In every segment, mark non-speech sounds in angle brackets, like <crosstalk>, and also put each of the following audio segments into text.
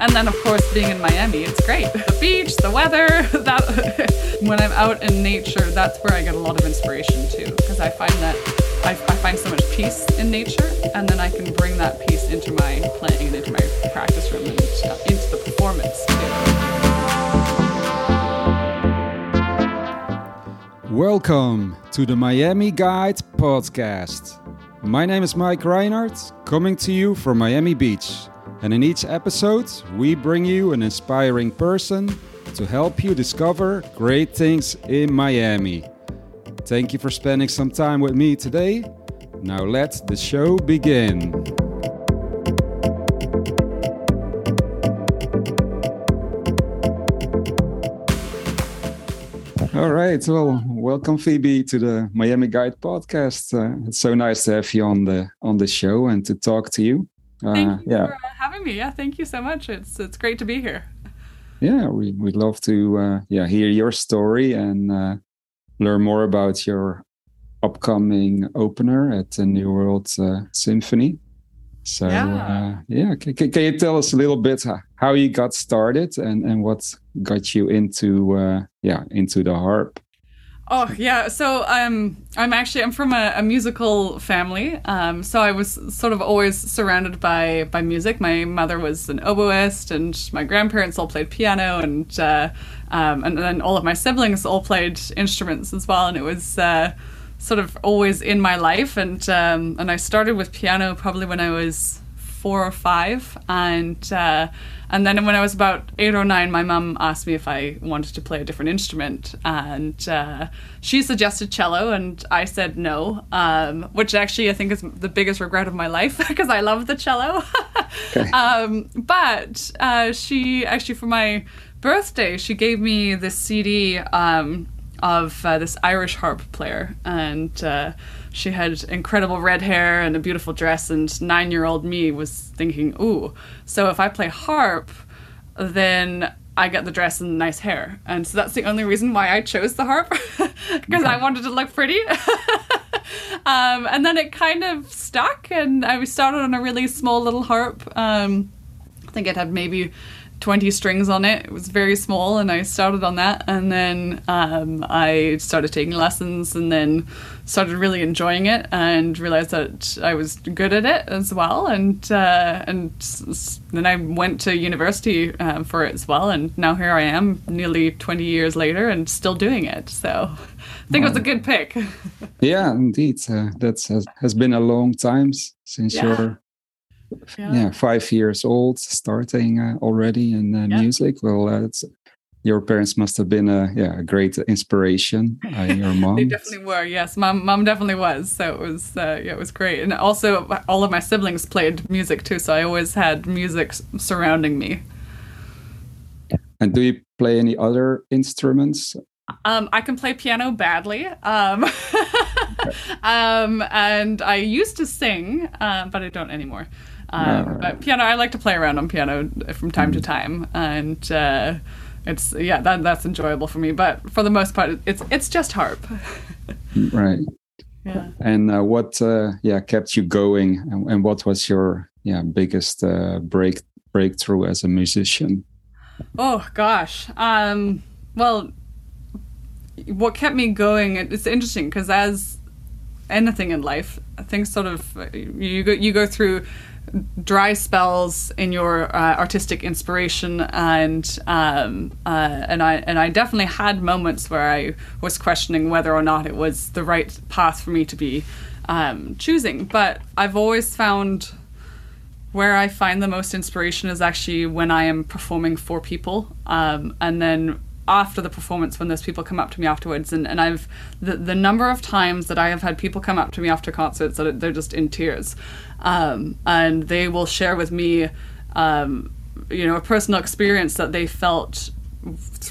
and then, of course, being in Miami, it's great. The beach, the weather. <laughs> That when I'm out in nature, that's where I get a lot of inspiration too, because I find that I, I find so much peace in nature, and then I can bring that peace into my playing and into my practice room and into the performance too. Welcome to the Miami Guide podcast. My name is Mike Reinhardt, coming to you from Miami Beach. And in each episode, we bring you an inspiring person to help you discover great things in Miami. Thank you for spending some time with me today. Now let the show begin. All right. Well, welcome Phoebe to the Miami Guide podcast. Uh, it's so nice to have you on the on the show and to talk to you. Uh, thank you yeah. for uh, having me. Yeah, thank you so much. It's it's great to be here. Yeah, we would love to uh, yeah hear your story and uh, learn more about your upcoming opener at the New World uh, Symphony. So yeah, yeah. Can, can, you tell us a little bit how you got started and and what got you into yeah into the harp? Oh yeah, so um, I'm actually I'm from a, a musical family. Um, so I was sort of always surrounded by by music. My mother was an oboist, and my grandparents all played piano, and uh, um, and then all of my siblings all played instruments as well. And it was uh, sort of always in my life. And um, and I started with piano probably when I was four or five, and uh, and then when I was about eight or nine, my mum asked me if I wanted to play a different instrument, and uh, she suggested cello, and I said no, um, which actually I think is the biggest regret of my life <laughs> because I love the cello. okay. <laughs> <laughs> um, but uh, she actually for my birthday she gave me this CD um, of uh, this Irish harp player, and uh, she had incredible red hair and a beautiful dress, and nine year old me was thinking, ooh, so if I play harp, then I get the dress and the nice hair. And so that's the only reason why I chose the harp, <laughs> because I wanted to look pretty. <laughs> um, and then it kind of stuck, and I started on a really small little harp. Um, I think it had maybe 20 strings on it. It was very small, and I started on that. And then um, I started taking lessons, and then started really enjoying it, and realized that I was good at it as well. And uh, and then I went to university um, for it as well, and now here I am, nearly 20 years later, and still doing it. So <laughs> I think wow. it was a good pick. <laughs> yeah, indeed, uh, that has, has been a long time since yeah. you're yeah. yeah. five years old, starting uh, already in uh, yeah. music. Well, uh, your parents must have been a yeah a great inspiration. Uh, <laughs> your mom, they definitely were. Yes, mom, mom definitely was. So it was uh, yeah, it was great. And also, all of my siblings played music too, so I always had music surrounding me. And do you play any other instruments? Um, I can play piano badly. Um, <laughs> um, and I used to sing, uh, but I don't anymore. Um, but piano, I like to play around on piano from time mm. to time, and uh, it's yeah, that that's enjoyable for me. But for the most part, it's it's just harp. right. <laughs> Yeah. And uh, what uh, yeah kept you going, and, and, what was your yeah biggest uh, break breakthrough as a musician? Oh gosh. Um, well, what kept me going? It's interesting because as anything in life, things sort of you go you go through dry spells in your uh, artistic inspiration and um, uh, and I and I definitely had moments where I was questioning whether or not it was the right path for me to be um, choosing. But I've always found where I find the most inspiration is actually when I am performing for people um, and then after the performance when those people come up to me afterwards. And, and I've the, the number of times that I have had people come up to me after concerts that they're just in tears. Um, and they will share with me um, you know a personal experience that they felt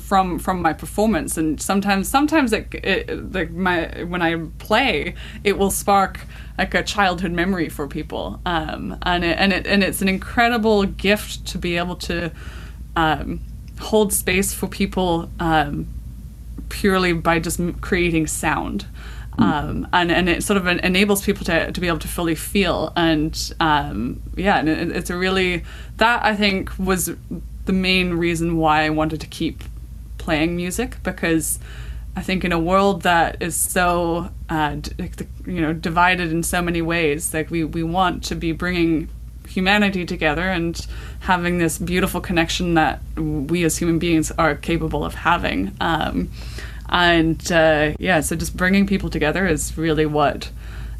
from from my performance. And sometimes sometimes it, it like my when I play it will spark like a childhood memory for people. Um, and it, and it and it's an incredible gift to be able to um, hold space for people um, purely by just creating sound. um, and and it sort of enables people to, to be able to fully feel and um, yeah and it, it's a really that I think was the main reason why I wanted to keep playing music because I think in a world that is so uh, d- you know divided in so many ways like we we want to be bringing humanity together and having this beautiful connection that we as human beings are capable of having. Um, and uh, yeah, so just bringing people together is really what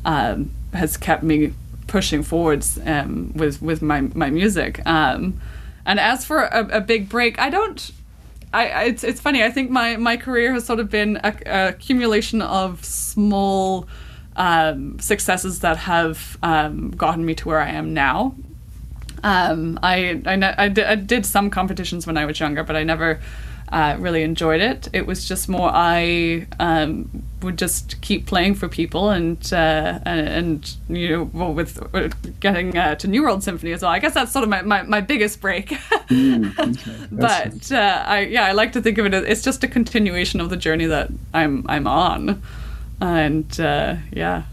um, has kept me pushing forwards um, with with my my music. Um, and as for a, a, big break, I don't. I, it's it's funny. I think my my career has sort of been a, a accumulation of small um, successes that have um, gotten me to where I am now. Um, I, I, I, did, I did some competitions when I was younger, but I never uh, really enjoyed it. It was just more I um, would just keep playing for people and uh, and, and, you know well, with, with getting uh, to New World Symphony as well. I guess that's sort of my, my, my biggest break. <laughs> mm, okay. but uh, I yeah I like to think of it as it's just a continuation of the journey that I'm I'm on, and uh, yeah.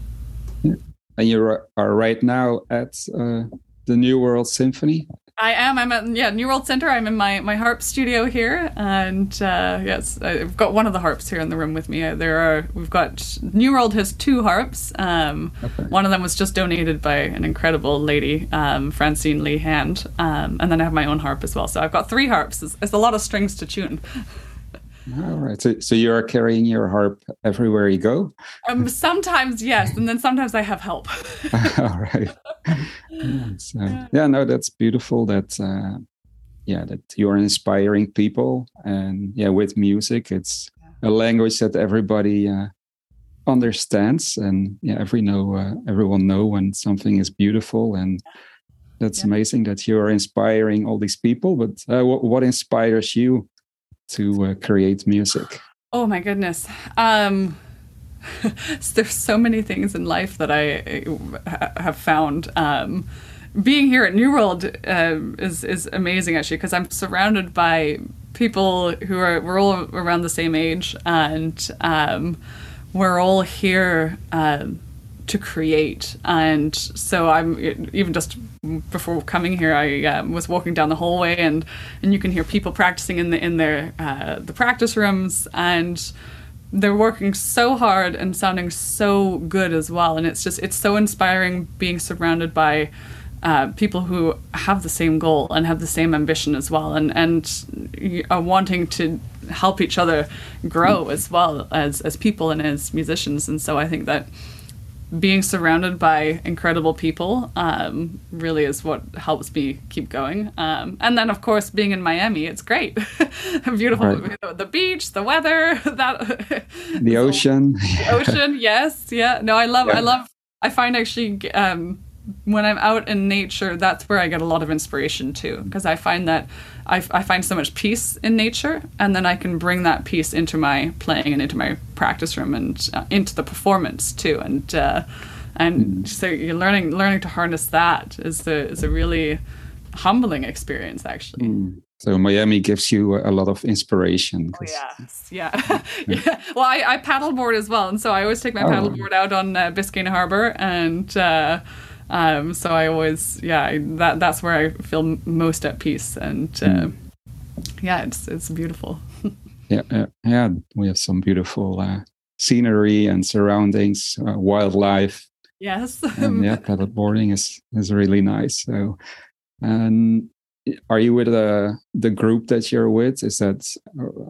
And you are right now at uh, the New World Symphony. I am. I'm at yeah New World Center. I'm in my my harp studio here, and uh, yes, I've got one of the harps here in the room with me. There are we've got New World has two harps. Um, okay. One of them was just donated by an incredible lady, um, Francine Lee Hand, um, and then I have my own harp as well. So I've got three harps. It's, it's a lot of strings to tune. <laughs> All right. So, so you are carrying your harp everywhere you go? Um, sometimes yes, and then sometimes I have help. <laughs> All right. Yeah, so, yeah. no, that's beautiful. That uh, yeah, that you're inspiring people, and yeah, with music, it's a language that everybody uh, understands, and yeah, every know uh, everyone know when something is beautiful, and that's yeah. amazing that you are inspiring all these people. But uh, what, what inspires you to uh, create music? Oh my goodness. Um, <laughs> there's so many things in life that I uh, have found. Um, being here at New World uh, is is amazing actually because I'm surrounded by people who are we're all around the same age and um, we're all here um, to create. And so I'm even just before coming here, I um, was walking down the hallway, and and you can hear people practicing in the in their uh, the practice rooms, and they're working so hard and sounding so good as well. And it's just it's so inspiring being surrounded by. Uh, people who have the same goal and have the same ambition as well, and and are wanting to help each other grow as well as as people and as musicians. And so I think that being surrounded by incredible people um, really is what helps me keep going. Um, and then, of course, being in Miami, it's great. <laughs> Beautiful, right. the beach, the weather, <laughs> that the <laughs> ocean, the ocean. Yes, yeah. No, I love. Yeah. I love. I find actually um, when I'm out in nature, that's where I get a lot of inspiration too, because I find that I, I, find so much peace in nature, and then I can bring that peace into my playing and into my practice room and uh, into the performance too, and uh, and so you're learning learning to harness that is the is a really humbling experience actually. Mm. So Miami gives you a lot of inspiration. Oh, yes, yeah, <laughs> yeah. Well, I, I paddleboard as well, and so I always take my oh. paddleboard out on uh, Biscayne Harbor, and uh, um, so I always, yeah, that that's where I feel most at peace, and uh, mm. yeah, it's it's beautiful. <laughs> yeah, yeah, yeah, we have some beautiful uh, scenery and surroundings, uh, wildlife. Yes. and yeah, <laughs> paddleboarding is is really nice. So, and are you with the uh, the group that you're with? Is that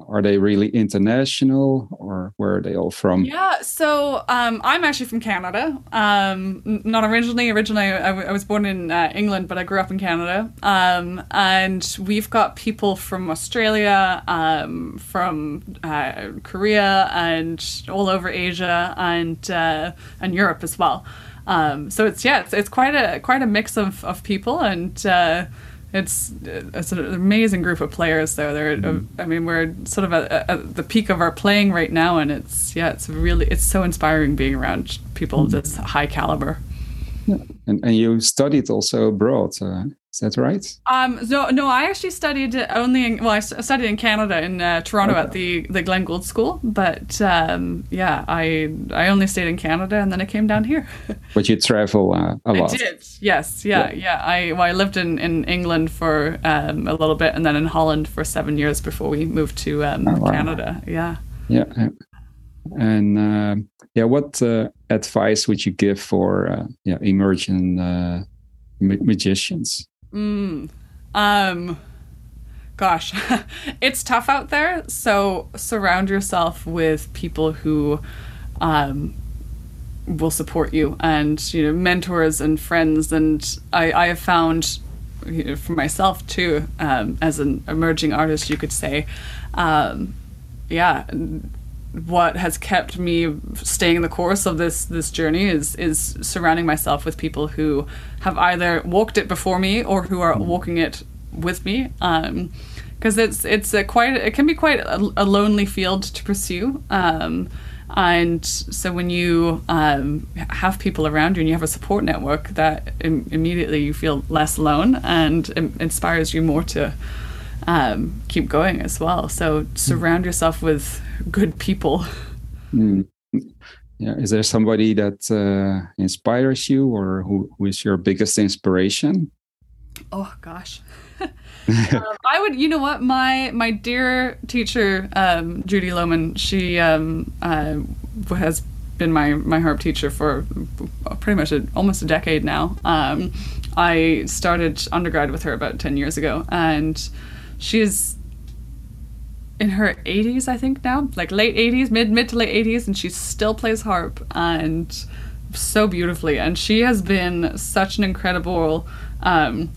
are they really international or where are they all from? Yeah so um, i'm actually from canada. Um, not originally originally I, I was born in uh, england but i grew up in canada. Um, and we've got people from australia um, from uh, korea and all over asia and uh, and europe as well. Um, so it's yeah it's, it's quite a quite a mix of, of people and uh, it's it's an amazing group of players though they're mm-hmm. i mean we're sort of at, at, the peak of our playing right now and it's yeah it's really it's so inspiring being around people mm-hmm. of this high caliber Yeah. And, and you studied also abroad. Uh, is that right? Um, no, no. I actually studied only in well, I studied in Canada in uh, Toronto okay. at the the Glenn Gould School. But um, yeah, I I only stayed in Canada and then I came down here. <laughs> but you travel uh, a lot. I did. Yes. Yeah. Yeah. yeah. I well, I lived in in England for um, a little bit and then in Holland for seven years before we moved to um, oh, wow. Canada. Yeah. Yeah. And uh, yeah, what uh, advice would you give for uh, yeah emerging uh, magicians? Mm. Um, gosh, <laughs> it's tough out there. So surround yourself with people who um, will support you and, you know, mentors and friends. And I, I have found you know, for myself too, um, as an emerging artist, you could say, um, yeah, what has kept me staying the course of this this journey is is surrounding myself with people who have either walked it before me or who are walking it with me. Um, because it's it's a quite it can be quite a, a lonely field to pursue. Um, and so when you um, have people around you and you have a support network, that Im- immediately you feel less alone and Im- inspires you more to um, keep going as well. So surround yourself with good people. Mm. Yeah, is there somebody that uh, inspires you, or who, who is your biggest inspiration? Oh gosh, <laughs> um, I would. You know what? My my dear teacher, um, Judy Loman, she um, uh, has been my my harp teacher for pretty much a, almost a decade now. Um, I started undergrad with her about ten years ago, and she's in her 80s i think now. Like late 80s mid mid to late 80s and she still plays harp and so beautifully. And she has been such an incredible um,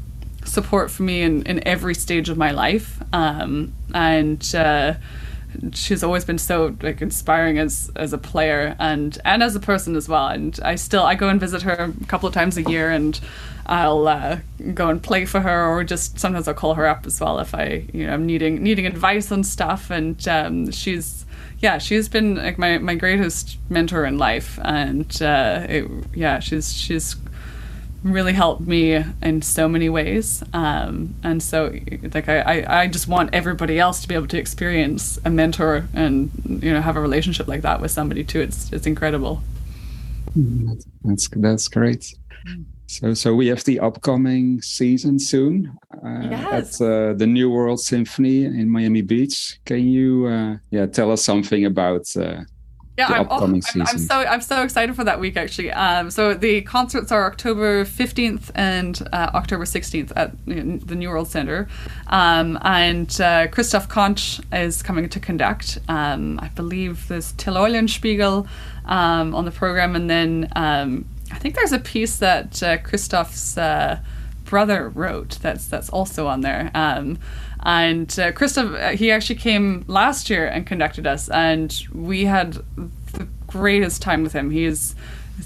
support for me in, in every stage of my life. Um, and uh, she's always been so like inspiring as as a player and and as a person as well. And i still i go and visit her a couple of times a year and I'll uh, go and play for her, or just sometimes I'll call her up as well if I, you know, I'm needing needing advice on stuff. And um, she's, yeah, she's been like my, my greatest mentor in life, and uh, it, yeah, she's she's really helped me in so many ways. Um, and so, like, I, I, I just want everybody else to be able to experience a mentor and you know have a relationship like that with somebody too. It's it's incredible. Mm, that's that's great. So, so we have the upcoming season soon uh, yes. at uh, the New World Symphony in Miami Beach. Can you, uh, yeah, tell us something about uh, yeah, the I'm, upcoming season? I'm, I'm, so I'm so excited for that week actually. Um, so the concerts are October 15th and uh, October 16th at you know, the New World Center, um, and uh, Christoph Koncz is coming to conduct. Um, I believe there's Till Eulenspiegel um, on the program, and then um, I think there's a piece that uh, Christoph's uh, brother wrote that's that's also on there. Um, and uh, Christoph, uh, he actually came last year and conducted us, and we had the greatest time with him. He is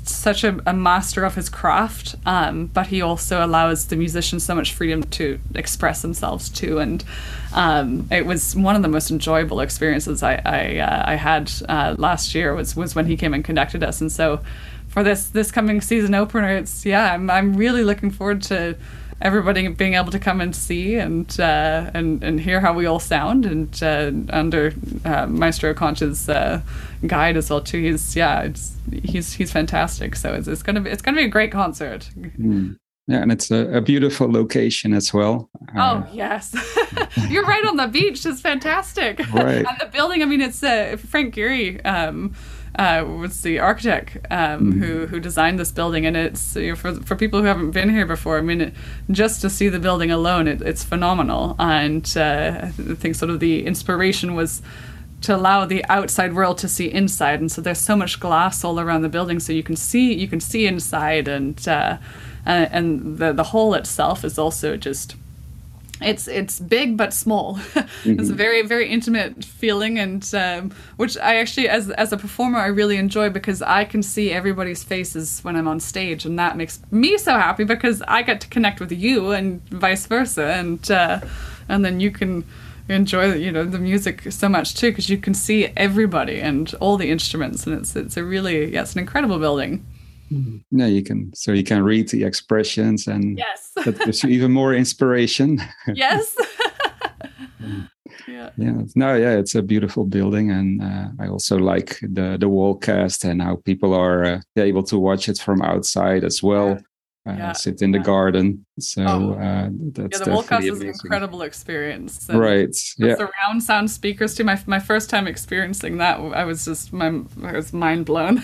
such a, a master of his craft, um, but he also allows the musicians so much freedom to express themselves too. And um, it was one of the most enjoyable experiences I I, uh, I had uh, last year was was when he came and conducted us, and so for this this coming season opener. It's yeah, I'm I'm really looking forward to everybody being able to come and see and uh, and and hear how we all sound and uh, under uh, Maestro Koncz's uh, guide as well too. He's yeah, he's he's fantastic. So it's, it's gonna be it's gonna be a great concert. Mm. Yeah, and it's a, a, beautiful location as well. Uh, oh yes, <laughs> you're right on the beach. It's fantastic. Right. and the building. I mean, it's uh, Frank Gehry. Um, uh, was the architect um, mm. who who designed this building, and it's you know, for for people who haven't been here before. I mean, it, just to see the building alone, it, it's phenomenal. And uh, I think sort of the inspiration was to allow the outside world to see inside, and so there's so much glass all around the building, so you can see you can see inside, and uh, and the the hole itself is also just it's it's big but small. <laughs> mm-hmm. It's a very very intimate feeling, and um, which I actually as as a performer I really enjoy because I can see everybody's faces when I'm on stage, and that makes me so happy because I get to connect with you and vice versa, and uh, and then you can enjoy you know the music so much too because you can see everybody and all the instruments, and it's it's a really yeah it's an incredible building. Yeah, you can. So you can read the expressions, and yes, <laughs> that gives you even more inspiration. <laughs> yes. <laughs> yeah. Yeah. No. Yeah, it's a beautiful building, and uh, I also like the the Wallcast and how people are uh, able to watch it from outside as well. Uh, Yeah. sit in the Yeah. garden. So Oh. uh, that's Yeah, the Wallcast definitely is an incredible experience. and Right. the Yeah. surround sound speakers too. My my first time experiencing that, I was just my I was mind blown.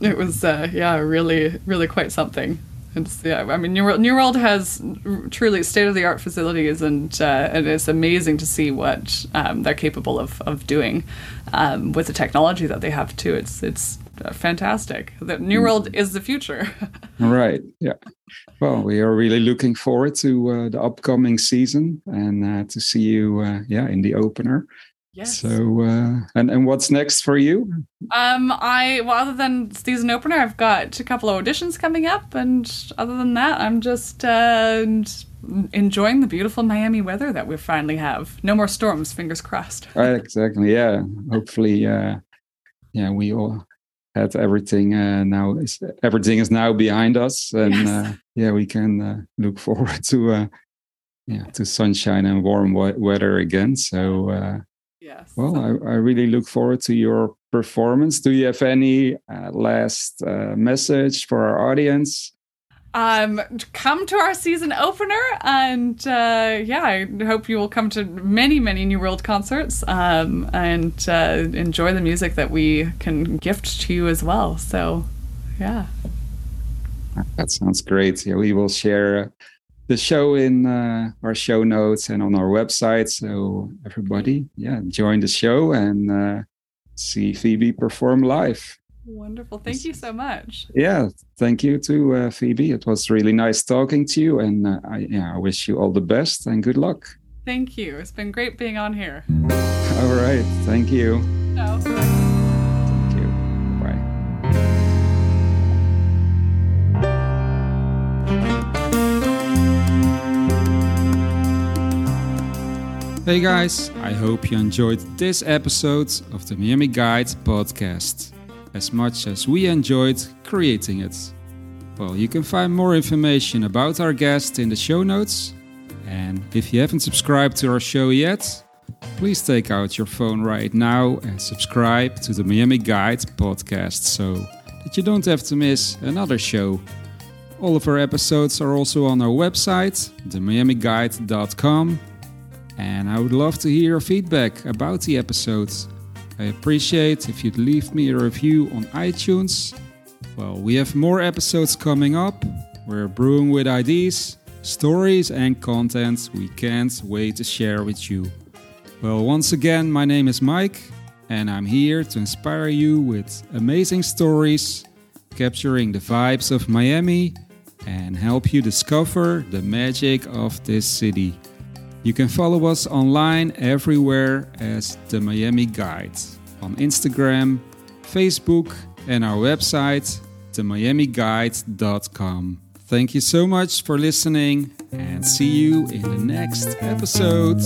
It was uh, yeah, really really quite something. It's yeah, I mean New World, New World has truly state of the art facilities, and uh, and it's amazing to see what um, they're capable of of doing um, with the technology that they have too. It's it's uh, fantastic. The New World is the future. Right. Yeah. Well, we are really looking forward to uh, the upcoming season and uh, to see you, uh, yeah, in the opener. Yes. So, uh, and and what's next for you? Um, I well, other than season opener, I've got a couple of auditions coming up, and other than that, I'm just uh, enjoying the beautiful Miami weather that we finally have. No more storms, fingers crossed. <laughs> Right, exactly. Yeah. Hopefully, uh, yeah, we all had everything uh, now. Is, everything is now behind us, and Yes. uh, yeah, we can uh, look forward <laughs> to, uh, yeah, to sunshine and warm we- weather again. So. Uh, Yes. Well, I, I really look forward to your performance. Do you have any uh, last uh, message for our audience? um, come to our season opener, and uh, yeah, I hope you will come to many, many New World concerts, um, and uh, enjoy the music that we can gift to you as well. So, yeah. That sounds great. Yeah, we will share the show in uh, our show notes and on our website. So everybody, yeah, join the show and uh, see Phoebe perform live. Wonderful. Thank you so much. Yeah, thank you to uh, Phoebe. It was really nice talking to you, and uh, I, yeah, I wish you all the best and good luck. Thank you. It's been great being on here. All right, thank you. Ciao. Hey guys, I hope you enjoyed this episode of the Miami Guide podcast as much as we enjoyed creating it. Well, you can find more information about our guest in the show notes. And if you haven't subscribed to our show yet, please take out your phone right now and subscribe to the Miami Guide podcast so that you don't have to miss another show. All of our episodes are also on our website, themiamiguide.com, and I would love to hear your feedback about the episodes. I appreciate if you'd leave me a review on iTunes. Well, we have more episodes coming up. We're brewing with ideas, stories, and content we can't wait to share with you. Well, once again, my name is Mike, and I'm here to inspire you with amazing stories, capturing the vibes of Miami, and help you discover the magic of this city. You can follow us online everywhere as the Miami Guide on Instagram, Facebook, and our website, themiamiguide.com. Thank you so much for listening and see you in the next episode.